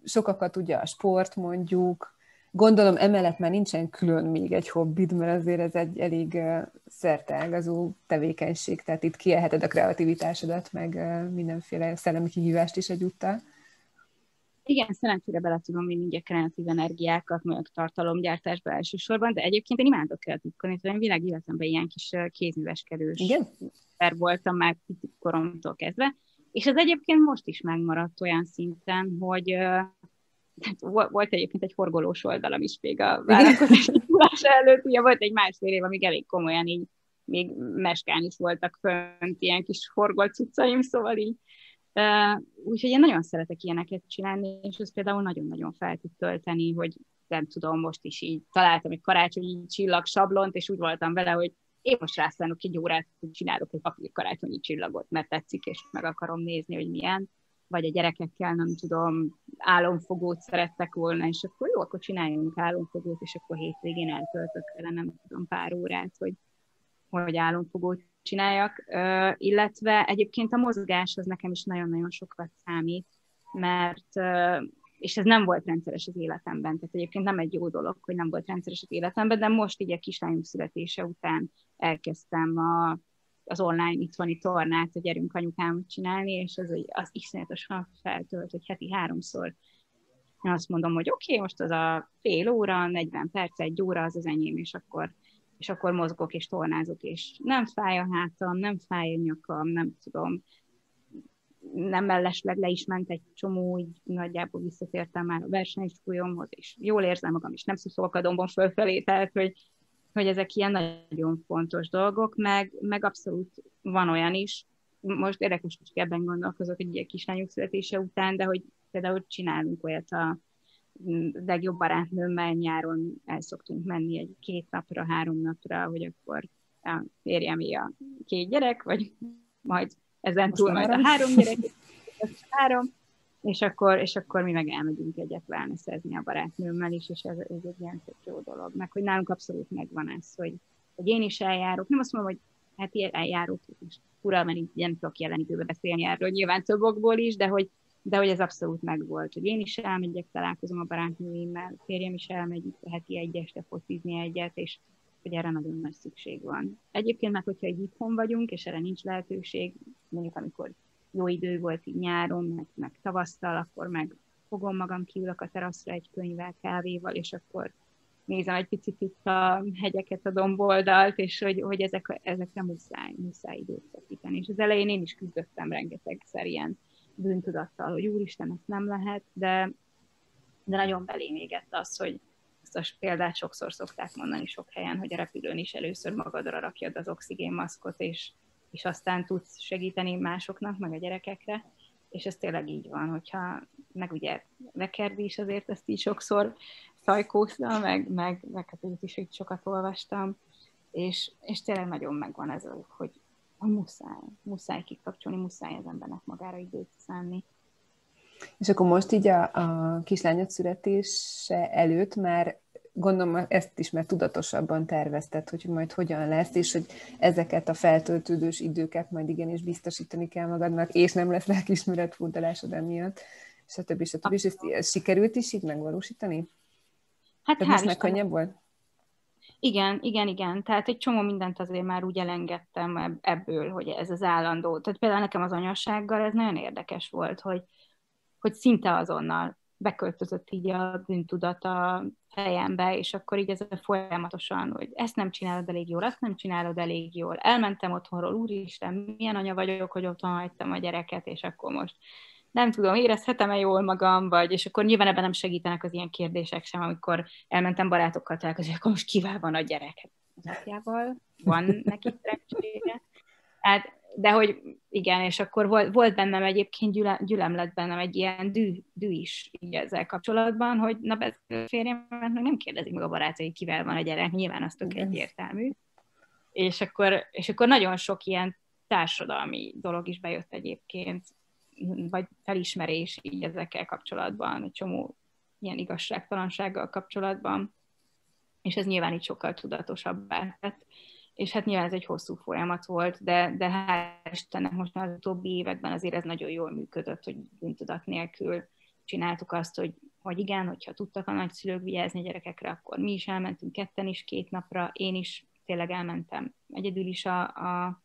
sokakat ugye a sport mondjuk, gondolom emellett már nincsen külön még egy hobbid, mert azért ez egy elég szerteágazó tevékenység, tehát itt kielheted a kreativitásodat, meg mindenféle szellemi kihívást is egyúttal. Igen, szerencsére bele tudom vinni ugye kreatív energiákat, meg tartalomgyártásba elsősorban, de egyébként én imádok kreatívkodni, tehát én világ életemben ilyen kis kézműveskedős Igen? voltam már koromtól kezdve, és ez egyébként most is megmaradt olyan szinten, hogy volt egyébként egy forgolós oldalam is még a vállalkozás előtt, ugye volt egy másfél év, amíg elég komolyan így még meskán is voltak fönt ilyen kis forgolt cuccaim, szóval így Úgyhogy én nagyon szeretek ilyeneket csinálni, és ez például nagyon-nagyon fel tud tölteni, hogy nem tudom, most is így találtam egy karácsonyi csillag sablont, és úgy voltam vele, hogy én most rászánok egy órát, hogy csinálok egy papír karácsonyi csillagot, mert tetszik, és meg akarom nézni, hogy milyen, vagy a gyerekekkel, nem tudom, álomfogót szerettek volna, és akkor jó, akkor csináljunk álomfogót, és akkor hétvégén eltöltök vele, nem tudom, pár órát, hogy, hogy álomfogót csináljak, illetve egyébként a mozgás az nekem is nagyon-nagyon sokat számít, mert és ez nem volt rendszeres az életemben, tehát egyébként nem egy jó dolog, hogy nem volt rendszeres az életemben, de most így a kislányunk születése után elkezdtem a, az online itthoni tornát a gyerünk anyukámat csinálni, és az, az iszonyatosan feltölt, hogy heti háromszor. Én azt mondom, hogy oké, okay, most az a fél óra, 40 perc, egy óra az az enyém, és akkor és akkor mozgok és tornázok, és nem fáj a hátam, nem fáj a nyakam, nem tudom, nem mellesleg le is ment egy csomó, így nagyjából visszatértem már a versenysúlyomhoz, és jól érzem magam, és nem szuszolok a dombon fölfelé, tehát hogy, hogy ezek ilyen nagyon fontos dolgok, meg, meg abszolút van olyan is, most érdekes, hogy ebben gondolkozok egy ilyen kislányok születése után, de hogy például csinálunk olyat a legjobb barátnőmmel nyáron el szoktunk menni egy két napra, három napra, hogy akkor a férjem a két gyerek, vagy majd ezen túl majd a három gyerek, (laughs) három, és akkor, és akkor mi meg elmegyünk egyet wellnessezni a barátnőmmel is, és ez, ez egy ilyen tök jó dolog. Meg hogy nálunk abszolút megvan ez, hogy, hogy én is eljárok. Nem azt mondom, hogy hát ilyen eljárok, és ura, mert így nem tudok jelen időben beszélni erről, nyilván több okból is, de hogy, de hogy ez abszolút megvolt, hogy én is elmegyek, találkozom a barátnőimmel, férjem is elmegy itt heti egy este focizni egyet, és hogy erre nagyon nagy szükség van. Egyébként meg, hogyha egy itthon vagyunk, és erre nincs lehetőség, mondjuk amikor jó idő volt így nyáron, meg, meg tavasztal, akkor meg fogom magam, kiülök a teraszra egy könyvvel, kávéval, és akkor nézem egy picit itt a hegyeket, a domboldalt, és hogy, hogy ezek, ezekre muszáj, muszáj időt szakítani. És az elején én is küzdöttem rengetegszer ilyen bűntudattal, hogy úristen, ezt nem lehet, de, de nagyon belém égett az, hogy ezt a példát sokszor szokták mondani sok helyen, hogy a repülőn is először magadra rakjad az oxigénmaszkot, és, és aztán tudsz segíteni másoknak, meg a gyerekekre, és ez tényleg így van, hogyha, meg ugye Vekerdi is azért ezt így sokszor szajkózta, meg, meg, meg hát is így sokat olvastam, és, és tényleg nagyon megvan ez, hogy, hogy muszáj, muszáj kikapcsolni, muszáj az embernek magára időt szánni. És akkor most így a, a kislányod születése előtt már gondolom ezt is már tudatosabban tervezted, hogy majd hogyan lesz, és hogy ezeket a feltöltődős időket majd igenis biztosítani kell magadnak, és nem lesz lelkismeret furdalásod emiatt, stb. stb. És ezt, ezt sikerült is így megvalósítani? Hát Tehát most már könnyebb volt? Igen, igen, igen. Tehát egy csomó mindent azért már úgy elengedtem ebből, hogy ez az állandó. Tehát például nekem az anyassággal ez nagyon érdekes volt, hogy, hogy szinte azonnal beköltözött így a bűntudat a fejembe, és akkor így ez a folyamatosan, hogy ezt nem csinálod elég jól, azt nem csinálod elég jól. Elmentem otthonról, úristen, milyen anya vagyok, hogy otthon hagytam a gyereket, és akkor most nem tudom, érezhetem-e jól magam, vagy, és akkor nyilván ebben nem segítenek az ilyen kérdések sem, amikor elmentem barátokkal találkozni, akkor most kivel van a gyerek? Az apjával? Van neki szerencsére? Hát, de hogy igen, és akkor volt, volt bennem egyébként gyüle, gyülem lett bennem egy ilyen dű, dű is így ezzel kapcsolatban, hogy na férjem, meg nem kérdezik meg a barátai, kivel van a gyerek, nyilván az tök egyértelmű. És akkor, és akkor nagyon sok ilyen társadalmi dolog is bejött egyébként, vagy felismerés így ezekkel kapcsolatban, egy csomó ilyen igazságtalansággal kapcsolatban, és ez nyilván így sokkal tudatosabbá tett. És hát nyilván ez egy hosszú folyamat volt, de, de hál' Istennek most az utóbbi években azért ez nagyon jól működött, hogy bűntudat nélkül csináltuk azt, hogy, hogy igen, hogyha tudtak a nagyszülők vigyázni a gyerekekre, akkor mi is elmentünk ketten is két napra, én is tényleg elmentem egyedül is a, a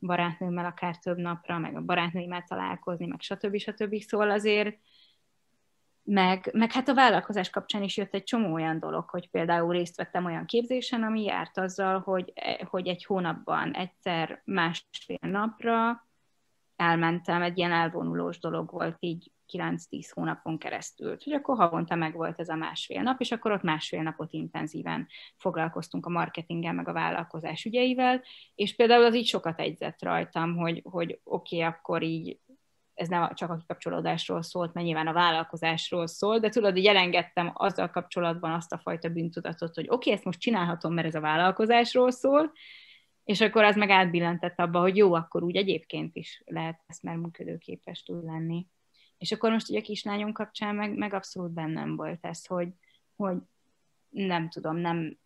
barátnőmmel akár több napra, meg a barátnőimmel találkozni, meg stb. stb. Szóval azért, meg, meg hát a vállalkozás kapcsán is jött egy csomó olyan dolog, hogy például részt vettem olyan képzésen, ami járt azzal, hogy, hogy egy hónapban egyszer másfél napra elmentem, egy ilyen elvonulós dolog volt így 9-10 hónapon keresztül. Hogy akkor havonta meg volt ez a másfél nap, és akkor ott másfél napot intenzíven foglalkoztunk a marketinggel, meg a vállalkozás ügyeivel, és például az így sokat egyzett rajtam, hogy, hogy oké, okay, akkor így ez nem csak a kikapcsolódásról szólt, mert nyilván a vállalkozásról szól, de tudod, hogy elengedtem azzal kapcsolatban azt a fajta bűntudatot, hogy oké, okay, ezt most csinálhatom, mert ez a vállalkozásról szól, és akkor az meg átbillentett abba, hogy jó, akkor úgy egyébként is lehet ezt már működőképes tud lenni. És akkor most ugye a kislányom kapcsán meg, meg abszolút bennem volt ez, hogy, hogy nem tudom, nem,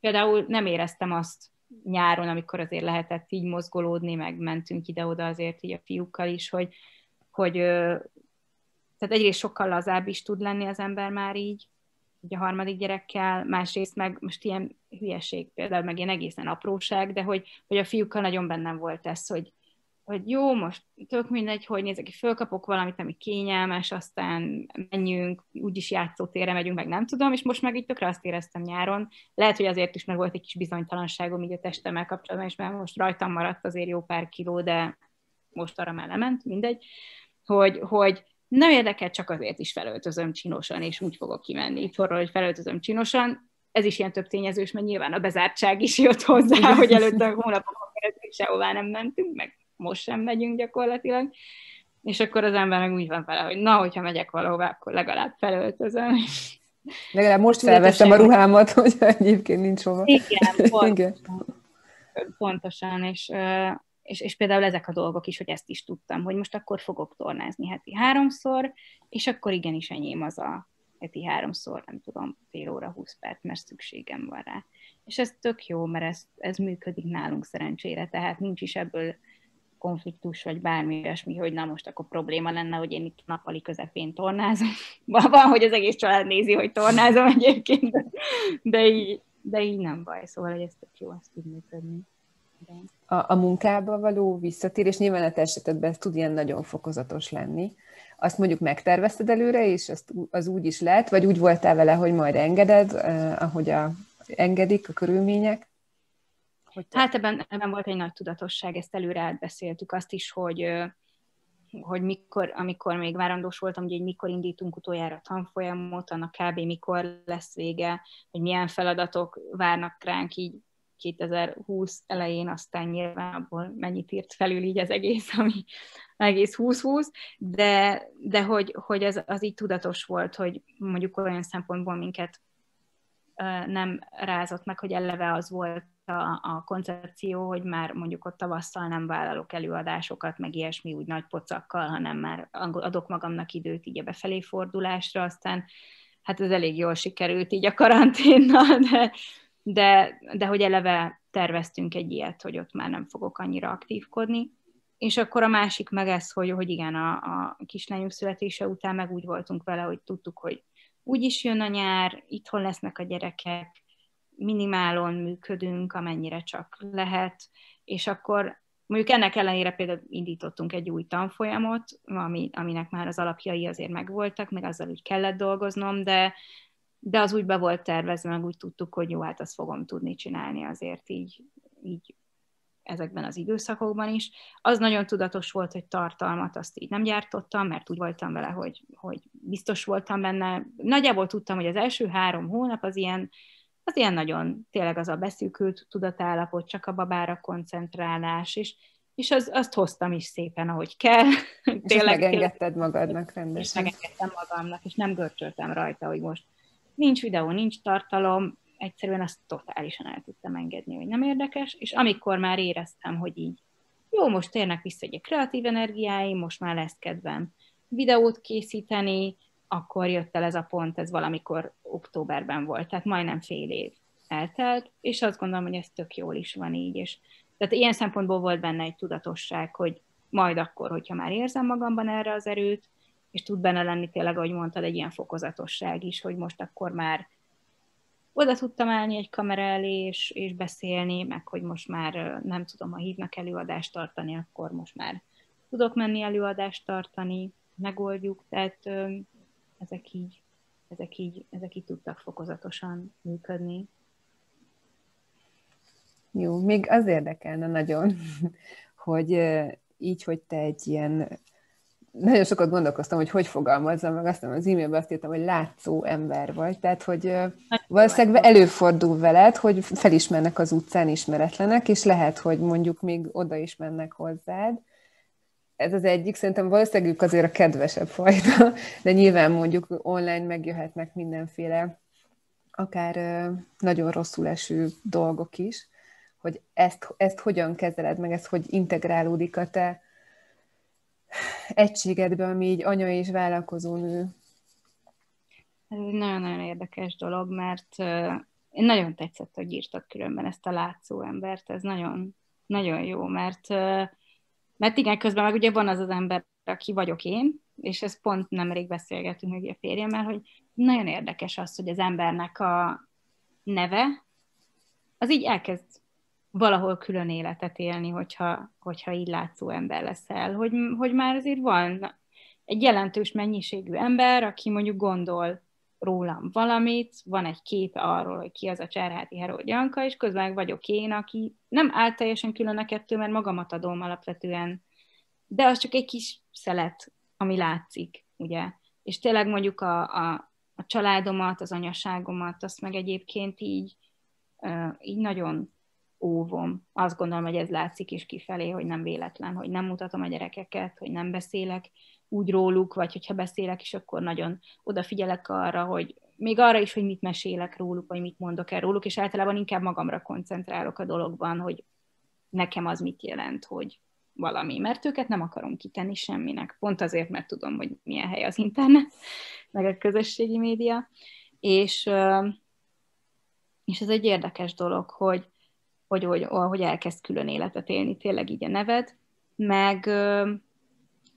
például nem éreztem azt nyáron, amikor azért lehetett így mozgolódni, meg mentünk ide-oda azért így a fiúkkal is, hogy, hogy tehát egyrészt sokkal lazább is tud lenni az ember már így, ugye a harmadik gyerekkel, másrészt meg most ilyen hülyeség például, meg ilyen egészen apróság, de hogy, hogy a fiúkkal nagyon bennem volt ez, hogy, hogy jó, most tök mindegy, hogy nézek ki, fölkapok valamit, ami kényelmes, aztán menjünk, úgyis játszótérre megyünk, meg nem tudom, és most meg így tökre azt éreztem nyáron. Lehet, hogy azért is, mert volt egy kis bizonytalanságom így a testemmel kapcsolatban, és már most rajtam maradt azért jó pár kiló, de most arra már lement, mindegy, hogy, hogy nem érdekel, csak azért is felöltözöm csinosan, és úgy fogok kimenni itthonról, hogy felöltözöm csinosan. Ez is ilyen több tényezős, mert nyilván a bezártság is jött hozzá, hogy előtte a hónapokon keresztül sehová nem mentünk, meg most sem megyünk gyakorlatilag. És akkor az ember meg úgy van vele, hogy na, hogyha megyek valahová, akkor legalább felöltözöm. Legalább most felvettem a ruhámat, (laughs) hogy egyébként nincs hova. Igen, (laughs) pont, Igen. pontosan, és, és, és például ezek a dolgok is, hogy ezt is tudtam, hogy most akkor fogok tornázni heti háromszor, és akkor igenis enyém az a heti háromszor, nem tudom, fél óra, húsz perc, mert szükségem van rá. És ez tök jó, mert ez, ez működik nálunk szerencsére, tehát nincs is ebből konfliktus, vagy bármi ilyesmi, hogy na most akkor probléma lenne, hogy én itt nappali közepén tornázom. (laughs) Van, hogy az egész család nézi, hogy tornázom egyébként, de, de, így, de így nem baj, szóval hogy ez tök jó, ez tud működni. A, a munkába való visszatérés, nyilván a te esetedben ez tud ilyen nagyon fokozatos lenni. Azt mondjuk megtervezted előre, és azt, az úgy is lehet, vagy úgy voltál vele, hogy majd engeded, eh, ahogy a, engedik a körülmények? Hogy te- Hát ebben, ebben volt egy nagy tudatosság, ezt előre átbeszéltük azt is, hogy, hogy mikor, amikor még várandós voltam, hogy mikor indítunk utoljára tanfolyamot, annak kb. mikor lesz vége, hogy milyen feladatok várnak ránk így 2020 elején, aztán nyilván abból mennyit írt felül így az egész, ami egész 2020, de, de hogy, hogy ez az így tudatos volt, hogy mondjuk olyan szempontból minket nem rázott meg, hogy eleve az volt a, a koncepció, hogy már mondjuk ott tavasszal nem vállalok előadásokat, meg ilyesmi úgy nagy pocakkal, hanem már adok magamnak időt így a befelé fordulásra, aztán hát ez elég jól sikerült így a karanténnal, de, de, de hogy eleve terveztünk egy ilyet, hogy ott már nem fogok annyira aktívkodni. És akkor a másik meg ez, hogy, hogy igen, a, a kislányunk születése után meg úgy voltunk vele, hogy tudtuk, hogy úgy is jön a nyár, itthon lesznek a gyerekek, minimálon működünk, amennyire csak lehet, és akkor mondjuk ennek ellenére például indítottunk egy új tanfolyamot, ami, aminek már az alapjai azért megvoltak, meg azzal úgy kellett dolgoznom, de, de az úgy be volt tervezve, meg úgy tudtuk, hogy jó, hát azt fogom tudni csinálni azért így, így ezekben az időszakokban is. Az nagyon tudatos volt, hogy tartalmat azt így nem gyártottam, mert úgy voltam vele, hogy, hogy biztos voltam benne. Nagyjából tudtam, hogy az első három hónap az ilyen, az ilyen nagyon tényleg az a beszűkült tudatállapot, csak a babára koncentrálás, és, és az, azt hoztam is szépen, ahogy kell. És ezt megengedted magadnak és rendesen. megengedtem magamnak, és nem görcsöltem rajta, hogy most nincs videó, nincs tartalom, egyszerűen azt totálisan el tudtam engedni, hogy nem érdekes, és amikor már éreztem, hogy így jó, most térnek vissza egy kreatív energiáim, most már lesz kedvem videót készíteni, akkor jött el ez a pont, ez valamikor októberben volt, tehát majdnem fél év eltelt, és azt gondolom, hogy ez tök jól is van így, és tehát ilyen szempontból volt benne egy tudatosság, hogy majd akkor, hogyha már érzem magamban erre az erőt, és tud benne lenni tényleg, ahogy mondtad, egy ilyen fokozatosság is, hogy most akkor már oda tudtam állni egy kamera elé, és, és beszélni, meg hogy most már nem tudom, ha hívnak előadást tartani, akkor most már tudok menni előadást tartani, megoldjuk, tehát ö, ezek így, ezek így, ezek így tudtak fokozatosan működni. Jó, még az érdekelne nagyon, (laughs) hogy így, hogy te egy ilyen, nagyon sokat gondolkoztam, hogy hogy fogalmazzam meg, aztán az e-mailben azt írtam, hogy látszó ember vagy, tehát, hogy valószínűleg előfordul veled, hogy felismernek az utcán ismeretlenek, és lehet, hogy mondjuk még oda is mennek hozzád. Ez az egyik, szerintem valószínűleg ők azért a kedvesebb fajta, de nyilván mondjuk online megjöhetnek mindenféle, akár nagyon rosszul eső dolgok is, hogy ezt, ezt hogyan kezeled, meg ez hogy integrálódik a te egységedbe, ami így anya és vállalkozó nő. Ez egy nagyon-nagyon érdekes dolog, mert én nagyon tetszett, hogy írtad különben ezt a látszó embert, ez nagyon, nagyon jó, mert, mert igen, közben meg ugye van az az ember, aki vagyok én, és ezt pont nemrég beszélgetünk meg a férjemmel, hogy nagyon érdekes az, hogy az embernek a neve, az így elkezd valahol külön életet élni, hogyha, hogyha így látszó ember leszel. Hogy, hogy már azért van egy jelentős mennyiségű ember, aki mondjuk gondol rólam valamit, van egy kép arról, hogy ki az a Cserháti Herold Janka, és közben vagyok én, aki nem áll teljesen külön a kettő, mert magamat adom alapvetően, de az csak egy kis szelet, ami látszik, ugye. És tényleg mondjuk a, a, a családomat, az anyaságomat, azt meg egyébként így, így nagyon óvom. Azt gondolom, hogy ez látszik is kifelé, hogy nem véletlen, hogy nem mutatom a gyerekeket, hogy nem beszélek úgy róluk, vagy hogyha beszélek is, akkor nagyon odafigyelek arra, hogy még arra is, hogy mit mesélek róluk, vagy mit mondok el róluk, és általában inkább magamra koncentrálok a dologban, hogy nekem az mit jelent, hogy valami, mert őket nem akarom kitenni semminek, pont azért, mert tudom, hogy milyen hely az internet, meg a közösségi média, és, és ez egy érdekes dolog, hogy, hogy, hogy, hogy elkezd külön életet élni, tényleg így a neved, meg,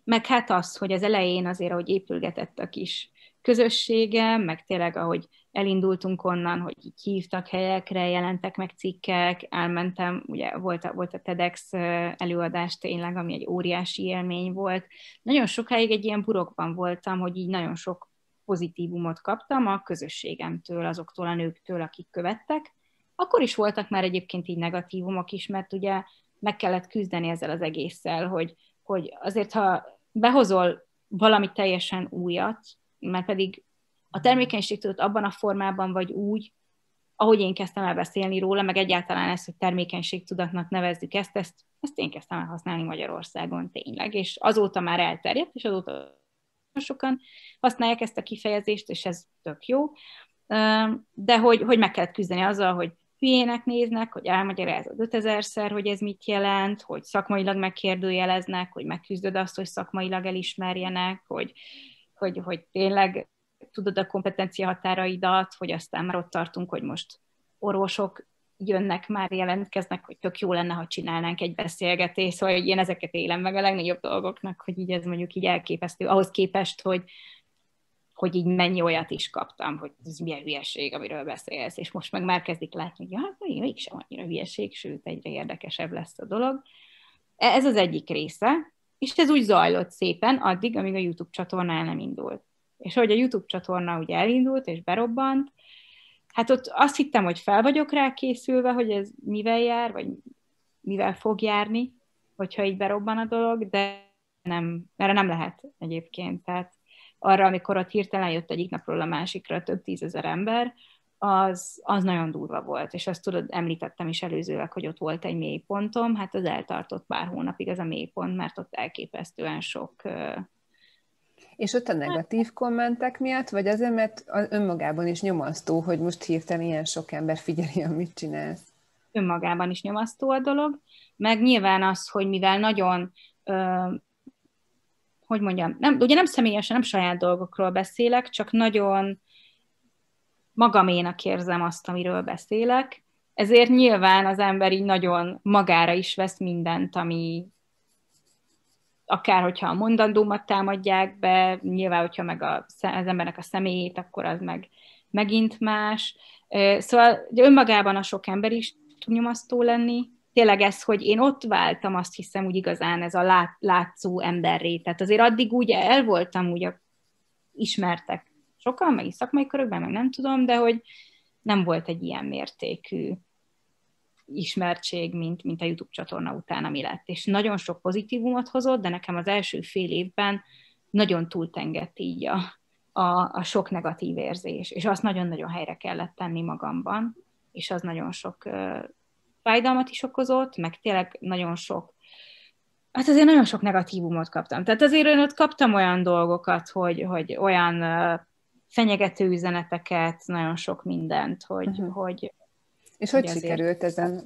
meg hát az, hogy az elején azért, ahogy épülgetett a kis közössége, meg tényleg, ahogy elindultunk onnan, hogy így hívtak helyekre, jelentek meg cikkek, elmentem, ugye volt a, volt a TEDx előadás tényleg, ami egy óriási élmény volt. Nagyon sokáig egy ilyen burokban voltam, hogy így nagyon sok pozitívumot kaptam a közösségemtől, azoktól a nőktől, akik követtek. Akkor is voltak már egyébként így negatívumok is, mert ugye meg kellett küzdeni ezzel az egésszel, hogy, hogy azért, ha behozol valami teljesen újat, mert pedig a termékenység tudott abban a formában vagy úgy, ahogy én kezdtem el beszélni róla, meg egyáltalán ezt, hogy termékenység tudatnak nevezzük ezt, ezt, ezt én kezdtem el használni Magyarországon tényleg, és azóta már elterjedt, és azóta sokan használják ezt a kifejezést, és ez tök jó, de hogy, hogy meg kellett küzdeni azzal, hogy hülyének néznek, hogy elmagyarázod 5000-szer, hogy ez mit jelent, hogy szakmailag megkérdőjeleznek, hogy megküzdöd azt, hogy szakmailag elismerjenek, hogy, hogy, hogy tényleg tudod a kompetencia határaidat, hogy aztán már ott tartunk, hogy most orvosok jönnek, már jelentkeznek, hogy tök jó lenne, ha csinálnánk egy beszélgetést, szóval én ezeket élem meg a legnagyobb dolgoknak, hogy így ez mondjuk így elképesztő, ahhoz képest, hogy, hogy így mennyi olyat is kaptam, hogy ez milyen hülyeség, amiről beszélsz, és most meg már kezdik látni, hogy hát mégsem annyira hülyeség, sőt, egyre érdekesebb lesz a dolog. E, ez az egyik része, és ez úgy zajlott szépen addig, amíg a YouTube csatorna el nem indult. És hogy a YouTube csatorna ugye elindult és berobbant, hát ott azt hittem, hogy fel vagyok rá készülve, hogy ez mivel jár, vagy mivel fog járni, hogyha így berobban a dolog, de nem, erre nem lehet egyébként. Tehát arra, amikor ott hirtelen jött egyik napról a másikra több tízezer ember, az, az nagyon durva volt, és azt tudod, említettem is előzőleg, hogy ott volt egy mélypontom, hát az eltartott pár hónapig az a mélypont, mert ott elképesztően sok és ott a negatív kommentek miatt, vagy azért, mert önmagában is nyomasztó, hogy most hirtelen ilyen sok ember figyeli, amit csinálsz? Önmagában is nyomasztó a dolog, meg nyilván az, hogy mivel nagyon hogy mondjam, nem, ugye nem személyesen, nem saját dolgokról beszélek, csak nagyon magaménak érzem azt, amiről beszélek, ezért nyilván az ember így nagyon magára is vesz mindent, ami akár hogyha a mondandómat támadják be, nyilván, hogyha meg a, az embernek a személyét, akkor az meg megint más. Szóval önmagában a sok ember is tud nyomasztó lenni, tényleg ez, hogy én ott váltam, azt hiszem úgy igazán ez a lát, látszó emberré. Tehát azért addig úgy el voltam, úgy a, ismertek sokan, meg is szakmai körökben, meg nem tudom, de hogy nem volt egy ilyen mértékű ismertség, mint, mint a YouTube csatorna után, ami lett. És nagyon sok pozitívumot hozott, de nekem az első fél évben nagyon túltengett így a, a, a sok negatív érzés, és azt nagyon-nagyon helyre kellett tenni magamban, és az nagyon sok fájdalmat is okozott, meg tényleg nagyon sok, hát azért nagyon sok negatívumot kaptam. Tehát azért én ott kaptam olyan dolgokat, hogy, hogy olyan fenyegető üzeneteket, nagyon sok mindent, hogy, uh-huh. hogy és hogy, hogy sikerült ezen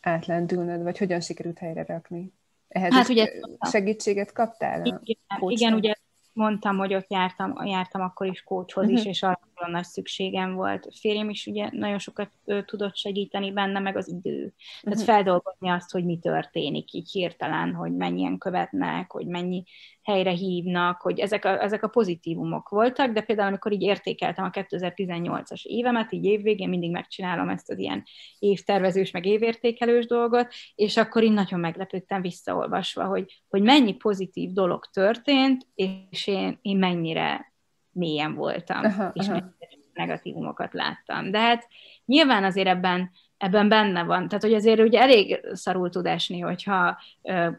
átlendülnöd, vagy hogyan sikerült helyre rakni? Ehhez hát ugye segítséget kaptál? Igen, igen, ugye mondtam, hogy ott jártam, jártam akkor is kócshoz uh-huh. is, mhm. és arra nagyon nagy szükségem volt. A férjem is ugye nagyon sokat ö, tudott segíteni benne, meg az idő. Tehát Mhm. feldolgozni azt, hogy mi történik így hirtelen, hogy mennyien követnek, hogy mennyi helyre hívnak, hogy ezek a, ezek a pozitívumok voltak, de például amikor így értékeltem a 2018-as évemet, így évvégén mindig megcsinálom ezt az ilyen évtervezős, meg évértékelős dolgot, és akkor én nagyon meglepődtem visszaolvasva, hogy, hogy mennyi pozitív dolog történt, és én, én mennyire mélyen voltam, Aha, és aha. negatívumokat láttam. De hát nyilván azért ebben ebben benne van. Tehát, hogy azért ugye elég szarul tud esni, hogyha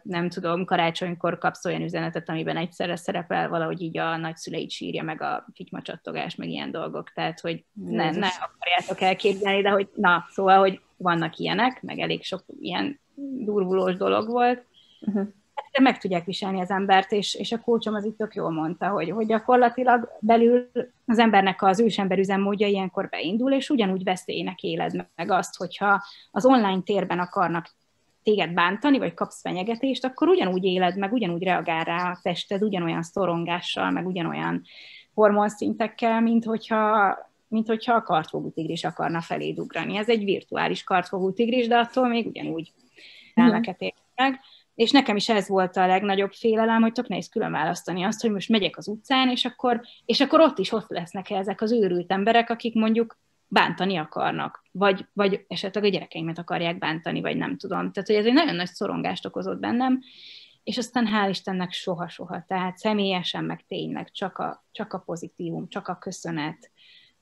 nem tudom, karácsonykor kapsz olyan üzenetet, amiben egyszerre szerepel valahogy így a nagyszüleid sírja, meg a fitymacsatogás, meg ilyen dolgok. Tehát, hogy ne, ne akarjátok elképzelni, de hogy na, szóval, hogy vannak ilyenek, meg elég sok ilyen durvulós dolog volt. Uh-huh. Meg tudják viselni az embert, és, és a kulcsom az itt tök jól mondta, hogy, hogy gyakorlatilag belül az embernek az ősember üzemmódja ilyenkor beindul, és ugyanúgy veszélynek éled meg azt, hogyha az online térben akarnak téged bántani, vagy kapsz fenyegetést, akkor ugyanúgy éled meg, ugyanúgy reagál rá a tested, ugyanolyan szorongással, meg ugyanolyan hormonszintekkel, mint hogyha, mint hogyha a kartfogú tigris akarna feléd ugrani. Ez egy virtuális kartfogú tigris, de attól még ugyanúgy elmeket ér meg. És nekem is ez volt a legnagyobb félelem, hogy tök nehéz külön választani azt, hogy most megyek az utcán, és akkor, és akkor ott is ott lesznek ezek az őrült emberek, akik mondjuk bántani akarnak, vagy, vagy esetleg a gyerekeimet akarják bántani, vagy nem tudom. Tehát, hogy ez egy nagyon nagy szorongást okozott bennem, és aztán hál' Istennek soha-soha, tehát személyesen, meg tényleg csak a, csak a pozitívum, csak a köszönet,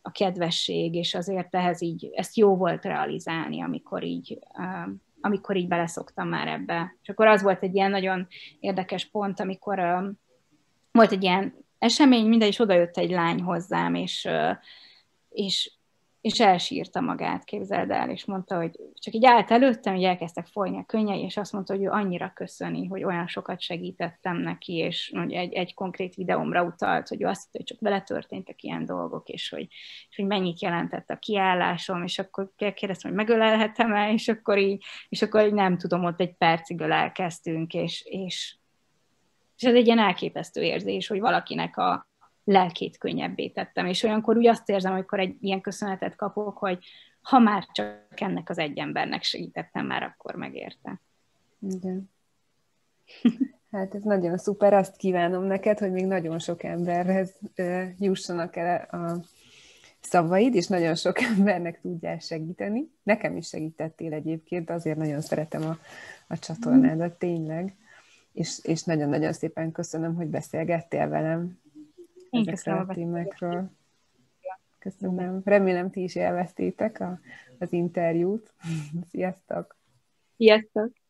a kedvesség, és azért ehhez így, ezt jó volt realizálni, amikor így, uh, amikor így beleszoktam már ebbe. És akkor az volt egy ilyen nagyon érdekes pont, amikor uh, volt egy ilyen esemény, mindegy, és oda jött egy lány hozzám, és, uh, és és elsírta magát, képzeld el, és mondta, hogy csak így állt előttem, hogy elkezdtek folyni a könnyei, és azt mondta, hogy ő annyira köszöni, hogy olyan sokat segítettem neki, és hogy egy, egy konkrét videómra utalt, hogy ő azt hogy csak vele történtek ilyen dolgok, és hogy, és hogy mennyit jelentett a kiállásom, és akkor kérdeztem, hogy megölelhetem-e, és akkor így, és akkor így nem tudom, ott egy percig ölelkeztünk, és, és, és ez egy ilyen elképesztő érzés, hogy valakinek a, lelkét könnyebbé tettem. És olyankor úgy azt érzem, amikor egy ilyen köszönetet kapok, hogy ha már csak ennek az egy embernek segítettem, már akkor megérte. Igen. (laughs) Hát ez nagyon szuper, azt kívánom neked, hogy még nagyon sok emberhez jussanak el a szavaid, és nagyon sok (laughs) embernek tudjál segíteni. Nekem is segítettél egyébként, azért nagyon szeretem a, a csatornádat, tényleg. És, és nagyon-nagyon szépen köszönöm, hogy beszélgettél velem Én ezekről a témákról. Köszönöm. Remélem ti is élveztétek a, az interjút. (laughs) Sziasztok! Sziasztok!